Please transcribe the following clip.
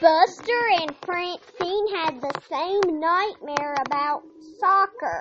Buster and Francine had the same nightmare about soccer.